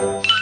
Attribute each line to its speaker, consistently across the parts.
Speaker 1: you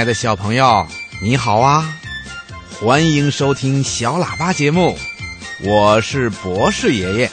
Speaker 1: 爱的小朋友，你好啊！欢迎收听小喇叭节目，我是博士爷爷。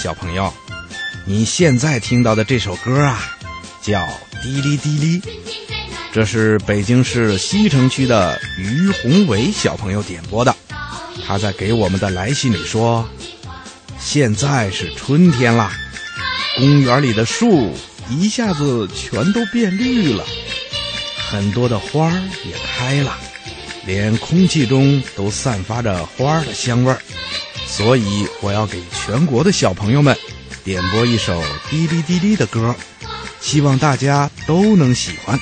Speaker 2: 小
Speaker 1: 朋友，你现在听到的这首歌啊，叫《滴哩滴哩》，这是北京市西城区的于宏伟小朋友点播的。他在给我们的来信里说：“现在是春天啦，公园里的树一下子全都变绿了，很多的花儿也开了，连空气中都散发着花的香味儿。所以我要给全国的小朋友们点播一首滴哩滴哩的歌，希望大家都能喜欢。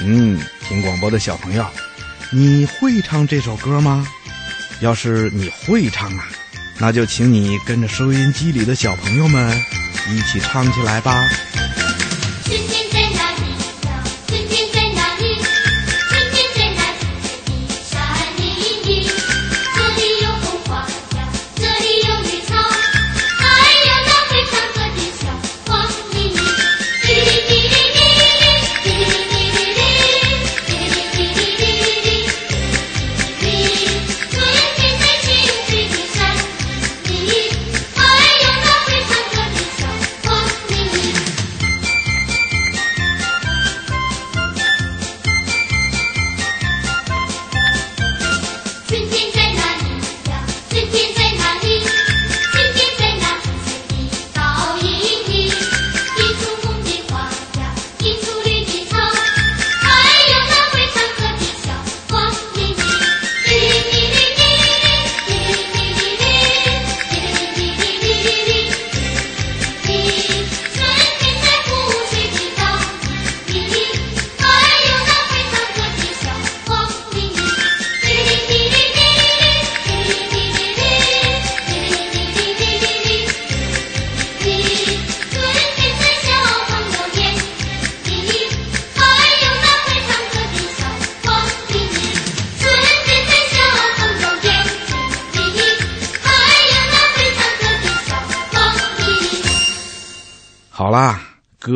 Speaker 1: 嗯，听广播的小朋友，你会唱这首歌吗？要是你会唱啊，那就请你跟着收音机里的小朋友们一起唱起来吧。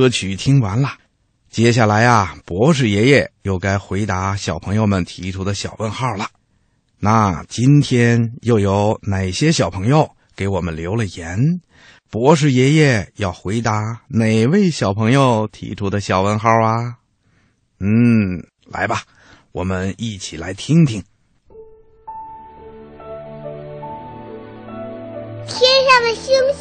Speaker 2: 歌
Speaker 1: 曲听完了，接下来呀，博士爷爷又该回答小朋友们提出的小问号了。那今天又有哪些小朋友给我们留了言？博士爷爷要回答哪位小朋友提出的小问号啊？嗯，来吧，我们一起来听听。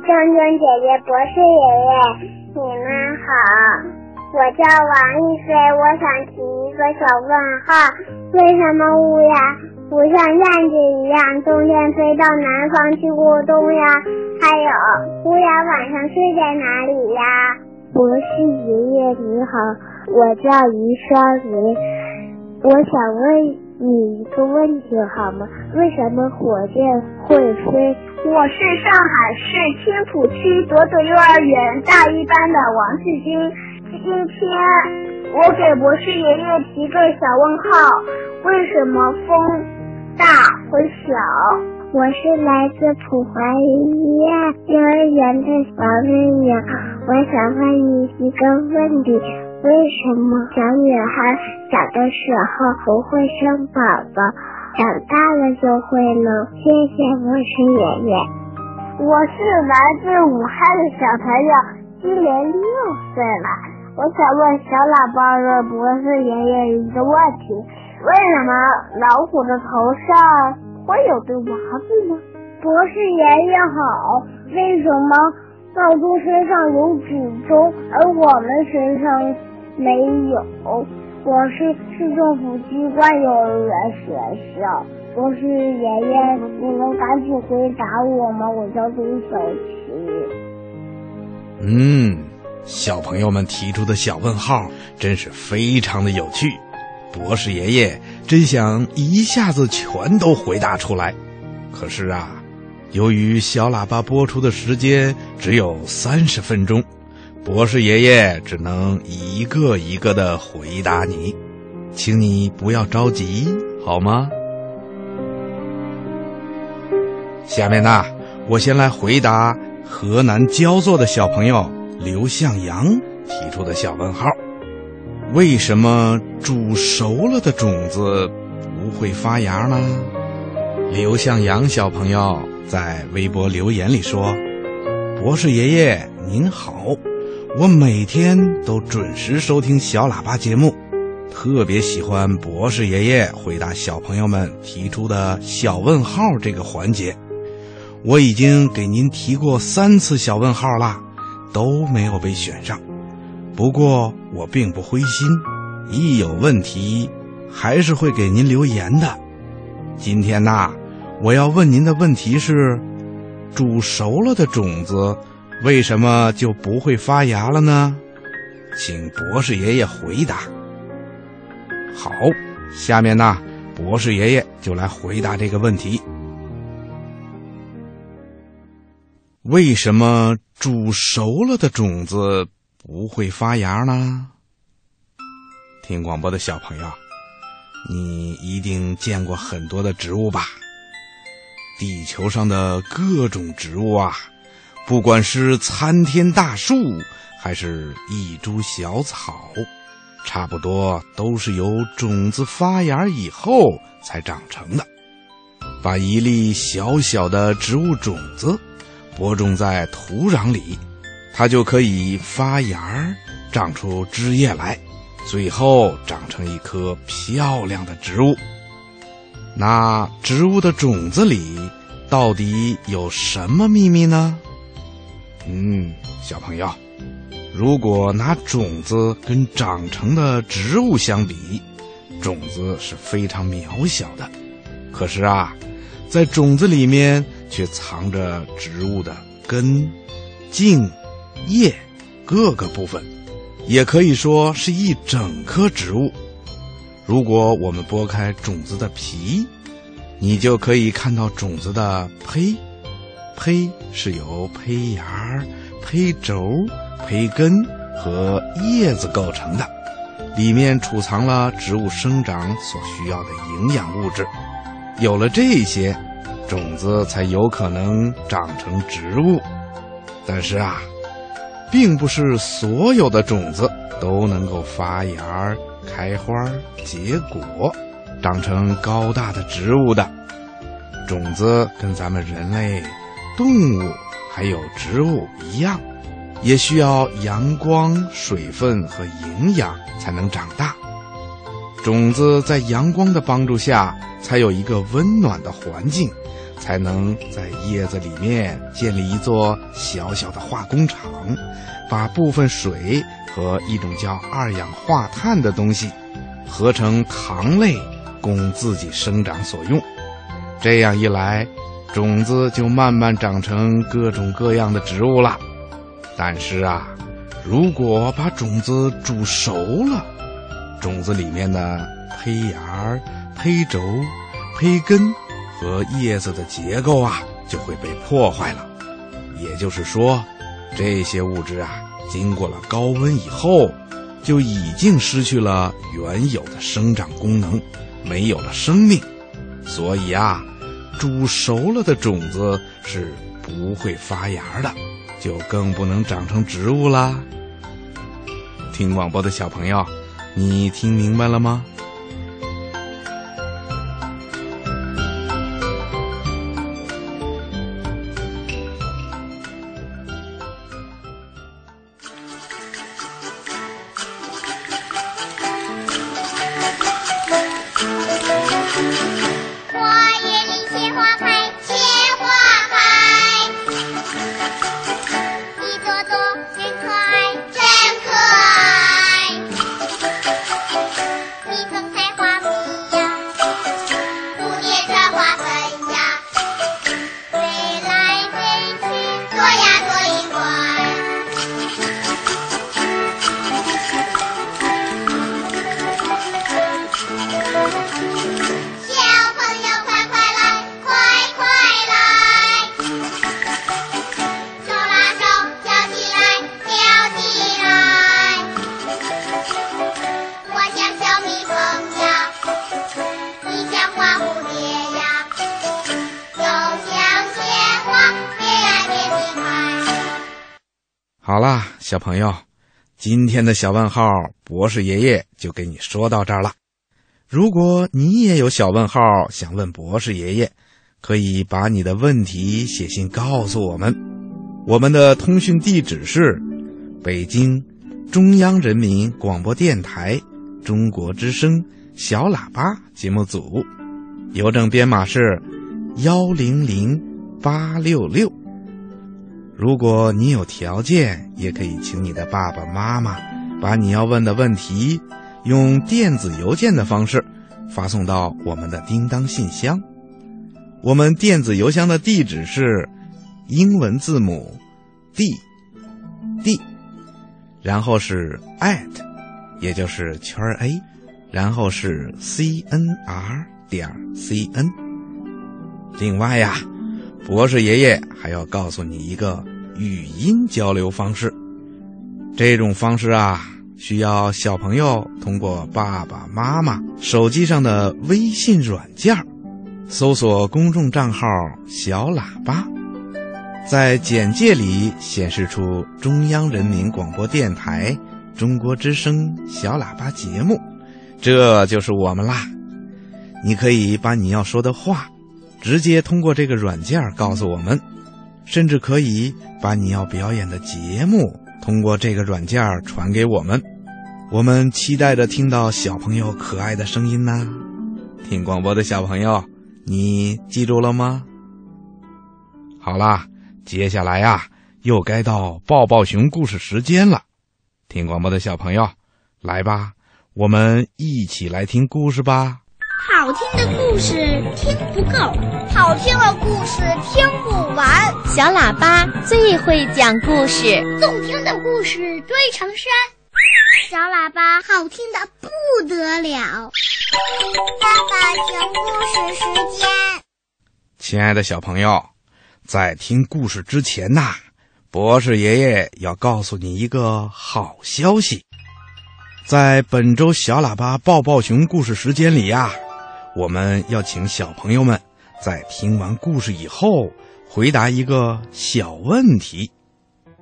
Speaker 3: 正正姐姐、博士爷爷，你们好。我叫王一飞，我想提一个小问号：为什么乌鸦不像燕子一样冬天飞到南方去过冬呀？还有，乌鸦晚上睡在哪里呀？博士爷爷你好，我叫于双林，我想问你一个问题好吗？为什么火箭会飞？
Speaker 4: 我是上海市青浦区朵朵幼儿园大一班的王世军。今天我给博士爷爷提个小问号：为什么风大和小？
Speaker 3: 我是来自普华医院幼儿园的王瑞阳，我想问你一个问题：为什么小女孩小的时候不会生宝宝，长大了就会呢？谢谢博士爷爷。
Speaker 4: 我是来自武汉的小朋友，今年六岁了。我想问小喇叭的博士爷爷一个问题：为什么老虎的头上？会有对娃子呢？
Speaker 3: 博士爷爷好。为什么闹钟身上有指钟，而我们身上没有？我是市政府机关幼儿园学校。博士爷爷，你能赶紧回答我吗？我叫杜小琪。
Speaker 2: 嗯，小朋友们提出的小问号真是非常的有趣。博士爷爷真想一下子全都回答出来，可是啊，由于小喇叭播出的时间只有三十分钟，博士爷爷只能一个一个的回答你，请你不要着急，好吗？下面呢，我先来回答河南焦作的小朋友刘向阳提出的小问号。为什么煮熟了的种子不会发芽呢？刘向阳小朋友在微博留言里说：“博士爷爷您好，我每天都准时收听小喇叭节目，特别喜欢博士爷爷回答小朋友们提出的小问号这个环节。我已经给您提过三次小问号啦，都没有被选上。”不过我并不灰心，一有问题还是会给您留言的。今天呐，我要问您的问题是：煮熟了的种子为什么就不会发芽了呢？请博士爷爷回答。好，下面呢，博士爷爷就来回答这个问题：为什么煮熟了的种子？不会发芽呢。听广播的小朋友，你一定见过很多的植物吧？地球上的各种植物啊，不管是参天大树，还是一株小草，差不多都是由种子发芽以后才长成的。把一粒小小的植物种子播种在土壤里。它就可以发芽，长出枝叶来，最后长成一棵漂亮的植物。那植物的种子里到底有什么秘密呢？嗯，小朋友，如果拿种子跟长成的植物相比，种子是非常渺小的。可是啊，在种子里面却藏着植物的根、茎。叶各个部分，也可以说是一整棵植物。如果我们剥开种子的皮，你就可以看到种子的胚。胚是由胚芽、胚轴、胚根和叶子构成的，里面储藏了植物生长所需要的营养物质。有了这些，种子才有可能长成植物。但是啊。并不是所有的种子都能够发芽、开花、结果，长成高大的植物的。种子跟咱们人类、动物还有植物一样，也需要阳光、水分和营养才能长大。种子在阳光的帮助下，才有一个温暖的环境，才能在叶子里面建立一座小小的化工厂。把部分水和一种叫二氧化碳的东西合成糖类，供自己生长所用。这样一来，种子就慢慢长成各种各样的植物了。但是啊，如果把种子煮熟了，种子里面的胚芽、胚轴、胚根和叶子的结构啊就会被破坏了。也就是说，这些物质啊，经过了高温以后，就已经失去了原有的生长功能，没有了生命。所以啊，煮熟了的种子是不会发芽的，就更不能长成植物啦。听广播的小朋友，你听明白了吗？
Speaker 5: 小朋友，
Speaker 2: 今天的小问号博士爷爷就给你说到这儿了。如果你也有小问号想问博士爷爷，可以把你的问题写信告诉我们。我们的通讯地址是北京中央人民广播电台中国之声小喇叭节目组，邮政编码是幺零零八六六。如果你有条件，也可以请你的爸爸妈妈把你要问的问题用电子邮件的方式发送到我们的叮当信箱。我们电子邮箱的地址是英文字母 d d，然后是 at，也就是圈 a，然后是 c n r 点 c n。另外呀，博士爷爷还要告诉你一个语音交流方式。这种方式啊，需要小朋友通过爸爸妈妈手机上的微信软件搜索公众账号“小喇叭”，在简介里显示出中央人民广播电台中国之声小喇叭节目，这就是我们啦。你可以把你要说的话直接通过这个软件告诉我们，甚至可以把你要表演的节目通过这个软件传给我们。我们期待着听到小朋友可爱的声音呢。听广播的小朋友，你记住了吗？好啦，接下来呀、又该到抱抱熊故事时间了。听广播的小朋友，来吧，我们一起来听故事吧。
Speaker 4: 好听的故事听不够，
Speaker 5: 好听的故事听不完，
Speaker 1: 小喇叭最会讲故事，
Speaker 5: 动听的故事堆成山。小喇叭好听的不得了。爸爸讲故事时间。
Speaker 2: 亲爱的小朋友，在听故事之前呐，博士爷爷要告诉你一个好消息。在本周小喇叭抱抱熊故事时间里呀，我们要请小朋友们在听完故事以后回答一个小问题。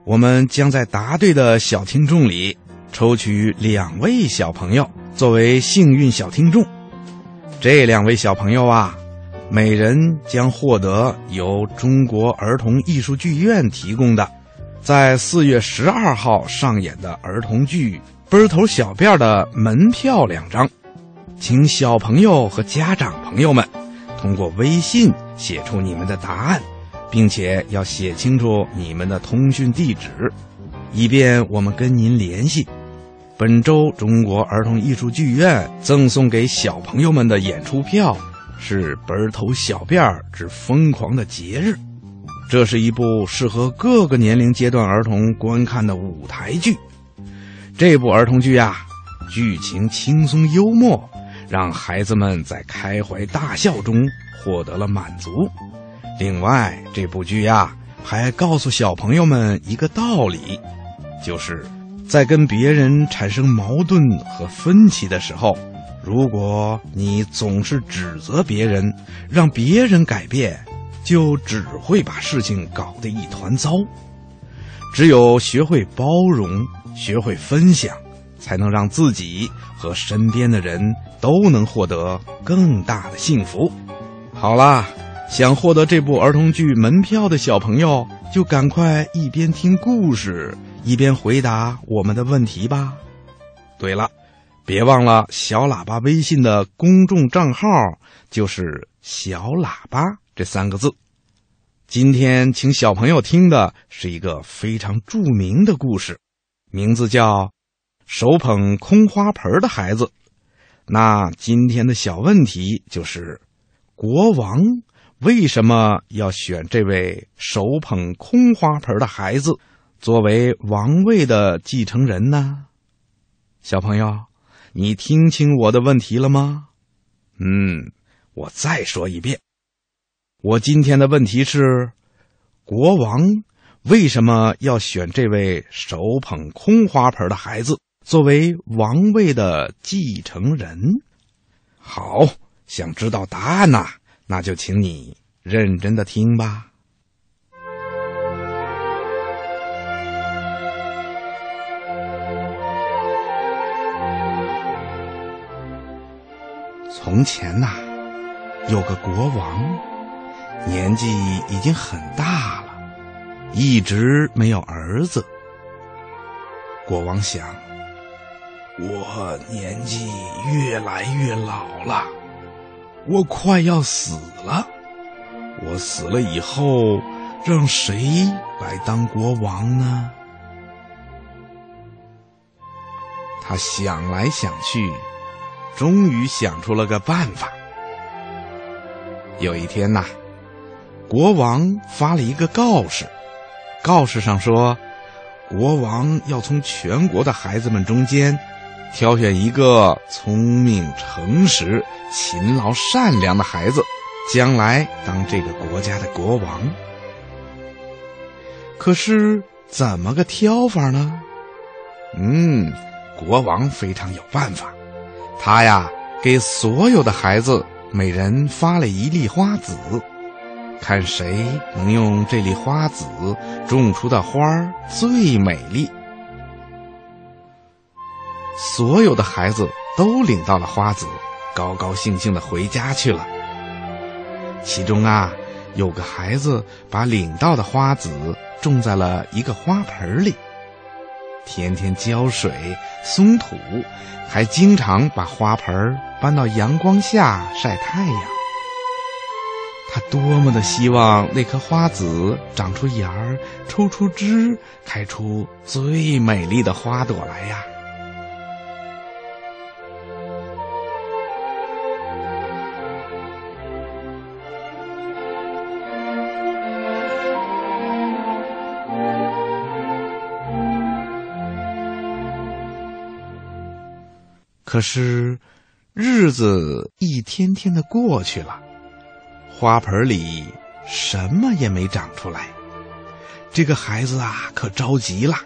Speaker 2: 我们将在答对的小听众里抽取两位小朋友作为幸运小听众。这两位小朋友啊，每人将获得由中国儿童艺术剧院提供的，在四月十二号上演的儿童剧《奔头小辫》的门票两张。请小朋友和家长朋友们通过微信写出你们的答案，并且要写清楚你们的通讯地址，以便我们跟您联系。本周中国儿童艺术剧院赠送给小朋友们的演出票是《奔头小辫儿之疯狂的节日》，这是一部适合各个年龄阶段儿童观看的舞台剧。这部儿童剧啊，剧情轻松幽默，让孩子们在开怀大笑中获得了满足。另外，这部剧呀，还告诉小朋友们一个道理，就是在跟别人产生矛盾和分歧的时候，如果你总是指责别人，让别人改变，就只会把事情搞得一团糟。只有学会包容，学会分享，才能让自己和身边的人都能获得更大的幸福。好啦，想获得这部儿童剧门票的小朋友，就赶快一边听故事，一边回答我们的问题吧。对了，别忘了小喇叭微信的公众账号就是“小喇叭”这三个字。今天请小朋友听的是一个非常著名的故事，名字叫《手捧空花盆的孩子》。那今天的小问题就是：国王为什么要选这位手捧空花盆的孩子作为王位的继承人呢？小朋友，你听清我的问题了吗？嗯，我再说一遍。我今天的问题是：国王为什么要选这位手捧空花盆的孩子作为王位的继承人？好，想知道答案呐、那就请你认真的听吧。从前呐、有个国王。年纪已经很大，一直没有儿子。国王想，我年纪越来越老了，我快要死了。我死了以后，让谁来当国王呢？他想来想去，终于想出了个办法。有一天呐。国王发了一个告示，告示上说，国王要从全国的孩子们中间挑选一个聪明、诚实、勤劳、善良的孩子，将来当这个国家的国王。可是怎么个挑法呢？嗯，国王非常有办法，他呀给所有的孩子每人发了一粒花籽。看谁能用这粒花籽种出的花儿最美丽。所有的孩子都领到了花籽，高高兴兴的回家去了。其中啊，有个孩子把领到的花籽种在了一个花盆里，天天浇水、松土，还经常把花盆搬到阳光下晒太阳。多么的希望那颗花籽长出芽儿、抽出枝，开出最美丽的花朵来呀！可是，日子一天天的过去了。花盆里什么也没长出来，这个孩子啊可着急了。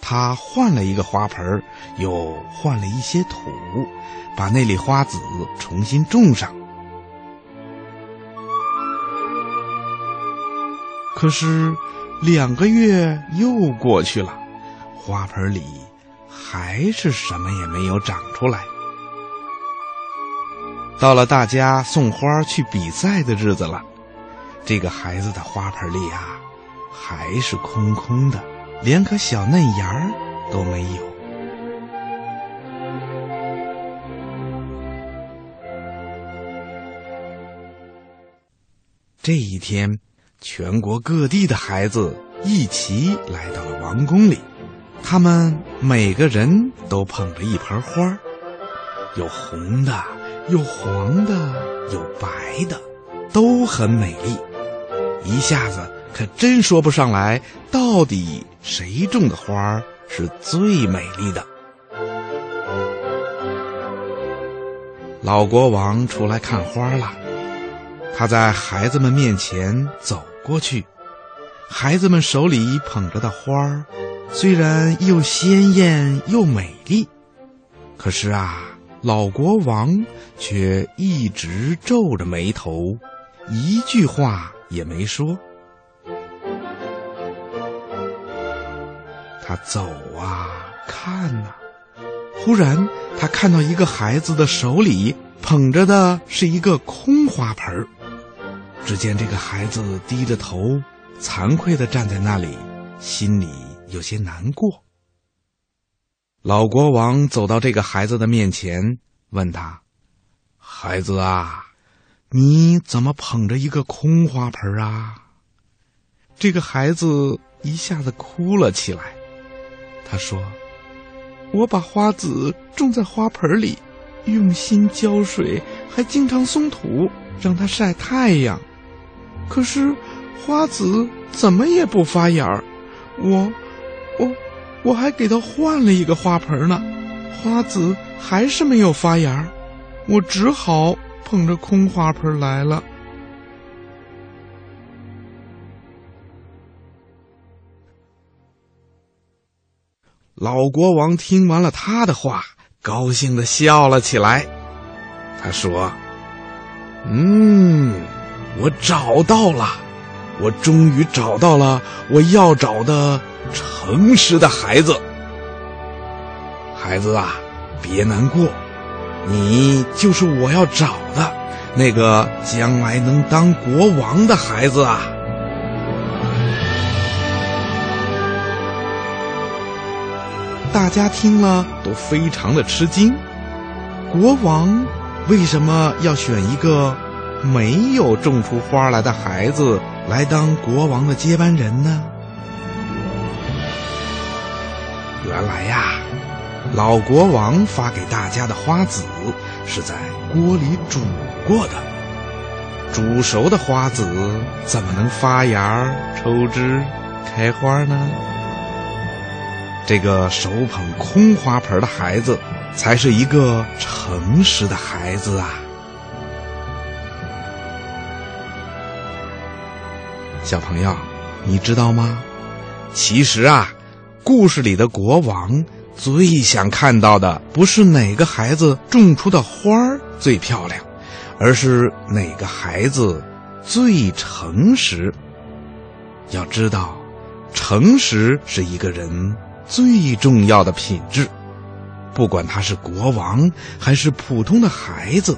Speaker 2: 他换了一个花盆，又换了一些土，把那粒花籽重新种上。可是两个月又过去了，花盆里还是什么也没有长出来。到了大家送花去比赛的日子了，这个孩子的花盆里啊，还是空空的，连颗小嫩芽儿都没有。这一天，全国各地的孩子一起来到了王宫里，他们每个人都捧着一盆花，有红的。有黄的，有白的，都很美丽。一下子可真说不上来，到底谁种的花是最美丽的。老国王出来看花了。他在孩子们面前走过去，孩子们手里捧着的花，虽然又鲜艳又美丽，可是啊，老国王却一直皱着眉头，一句话也没说。他走啊，看呐、忽然他看到一个孩子的手里捧着的是一个空花盆儿。只见这个孩子低着头，惭愧地站在那里，心里有些难过。老国王走到这个孩子的面前，问他：“孩子啊，你怎么捧着一个空花盆啊？”这个孩子一下子哭了起来。他说：“我把花籽种在花盆里，用心浇水，还经常松土，让它晒太阳。可是花籽怎么也不发芽儿，我，我，我还给它换了一个花盆呢，花籽还是没有发芽，我只好捧着空花盆来了。”老国王听完了他的话，高兴的笑了起来。他说：“嗯，我找到了，我终于找到了我要找的诚实的孩子。孩子啊，别难过，你就是我要找的那个将来能当国王的孩子啊！”大家听了都非常的吃惊。国王为什么要选一个没有种出花来的孩子来当国王的接班人呢？原来呀，老国王发给大家的花籽是在锅里煮过的，煮熟的花籽怎么能发芽、抽枝、开花呢？这个手捧空花盆的孩子，才是一个诚实的孩子啊！小朋友，你知道吗？其实啊，故事里的国王最想看到的，不是哪个孩子种出的花儿最漂亮，而是哪个孩子最诚实。要知道，诚实是一个人。最重要的品质，不管他是国王还是普通的孩子，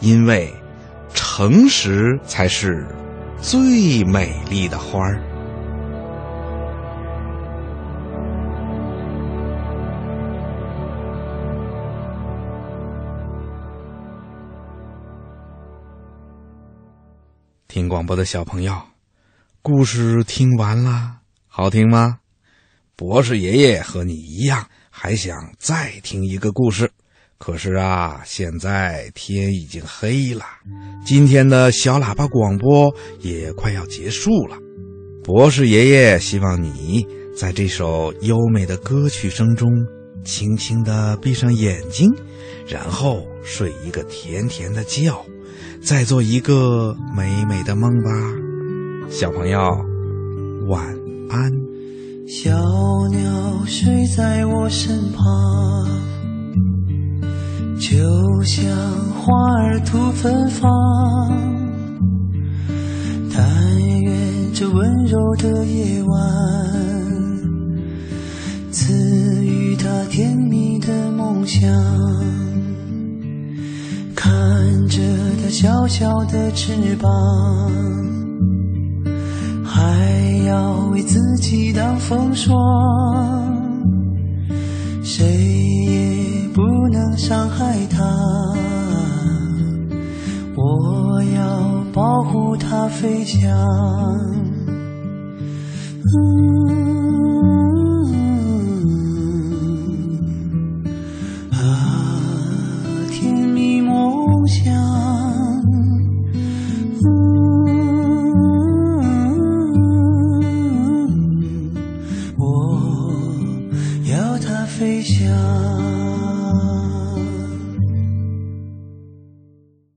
Speaker 2: 因为诚实才是最美丽的花儿。听广播的小朋友，故事听完了，好听吗？博士爷爷和你一样，还想再听一个故事。可是啊，现在天已经黑了，今天的小喇叭广播也快要结束了。博士爷爷希望你在这首优美的歌曲声中，轻轻的闭上眼睛，然后睡一个甜甜的觉，再做一个美美的梦吧。小朋友，晚安。
Speaker 6: 小鸟睡在我身旁，就像花儿吐芬芳。但愿这温柔的夜晚，赐予它甜蜜的梦想。看着它小小的翅膀。还要为自己挡风霜，谁也不能伤害它。我要保护它飞翔。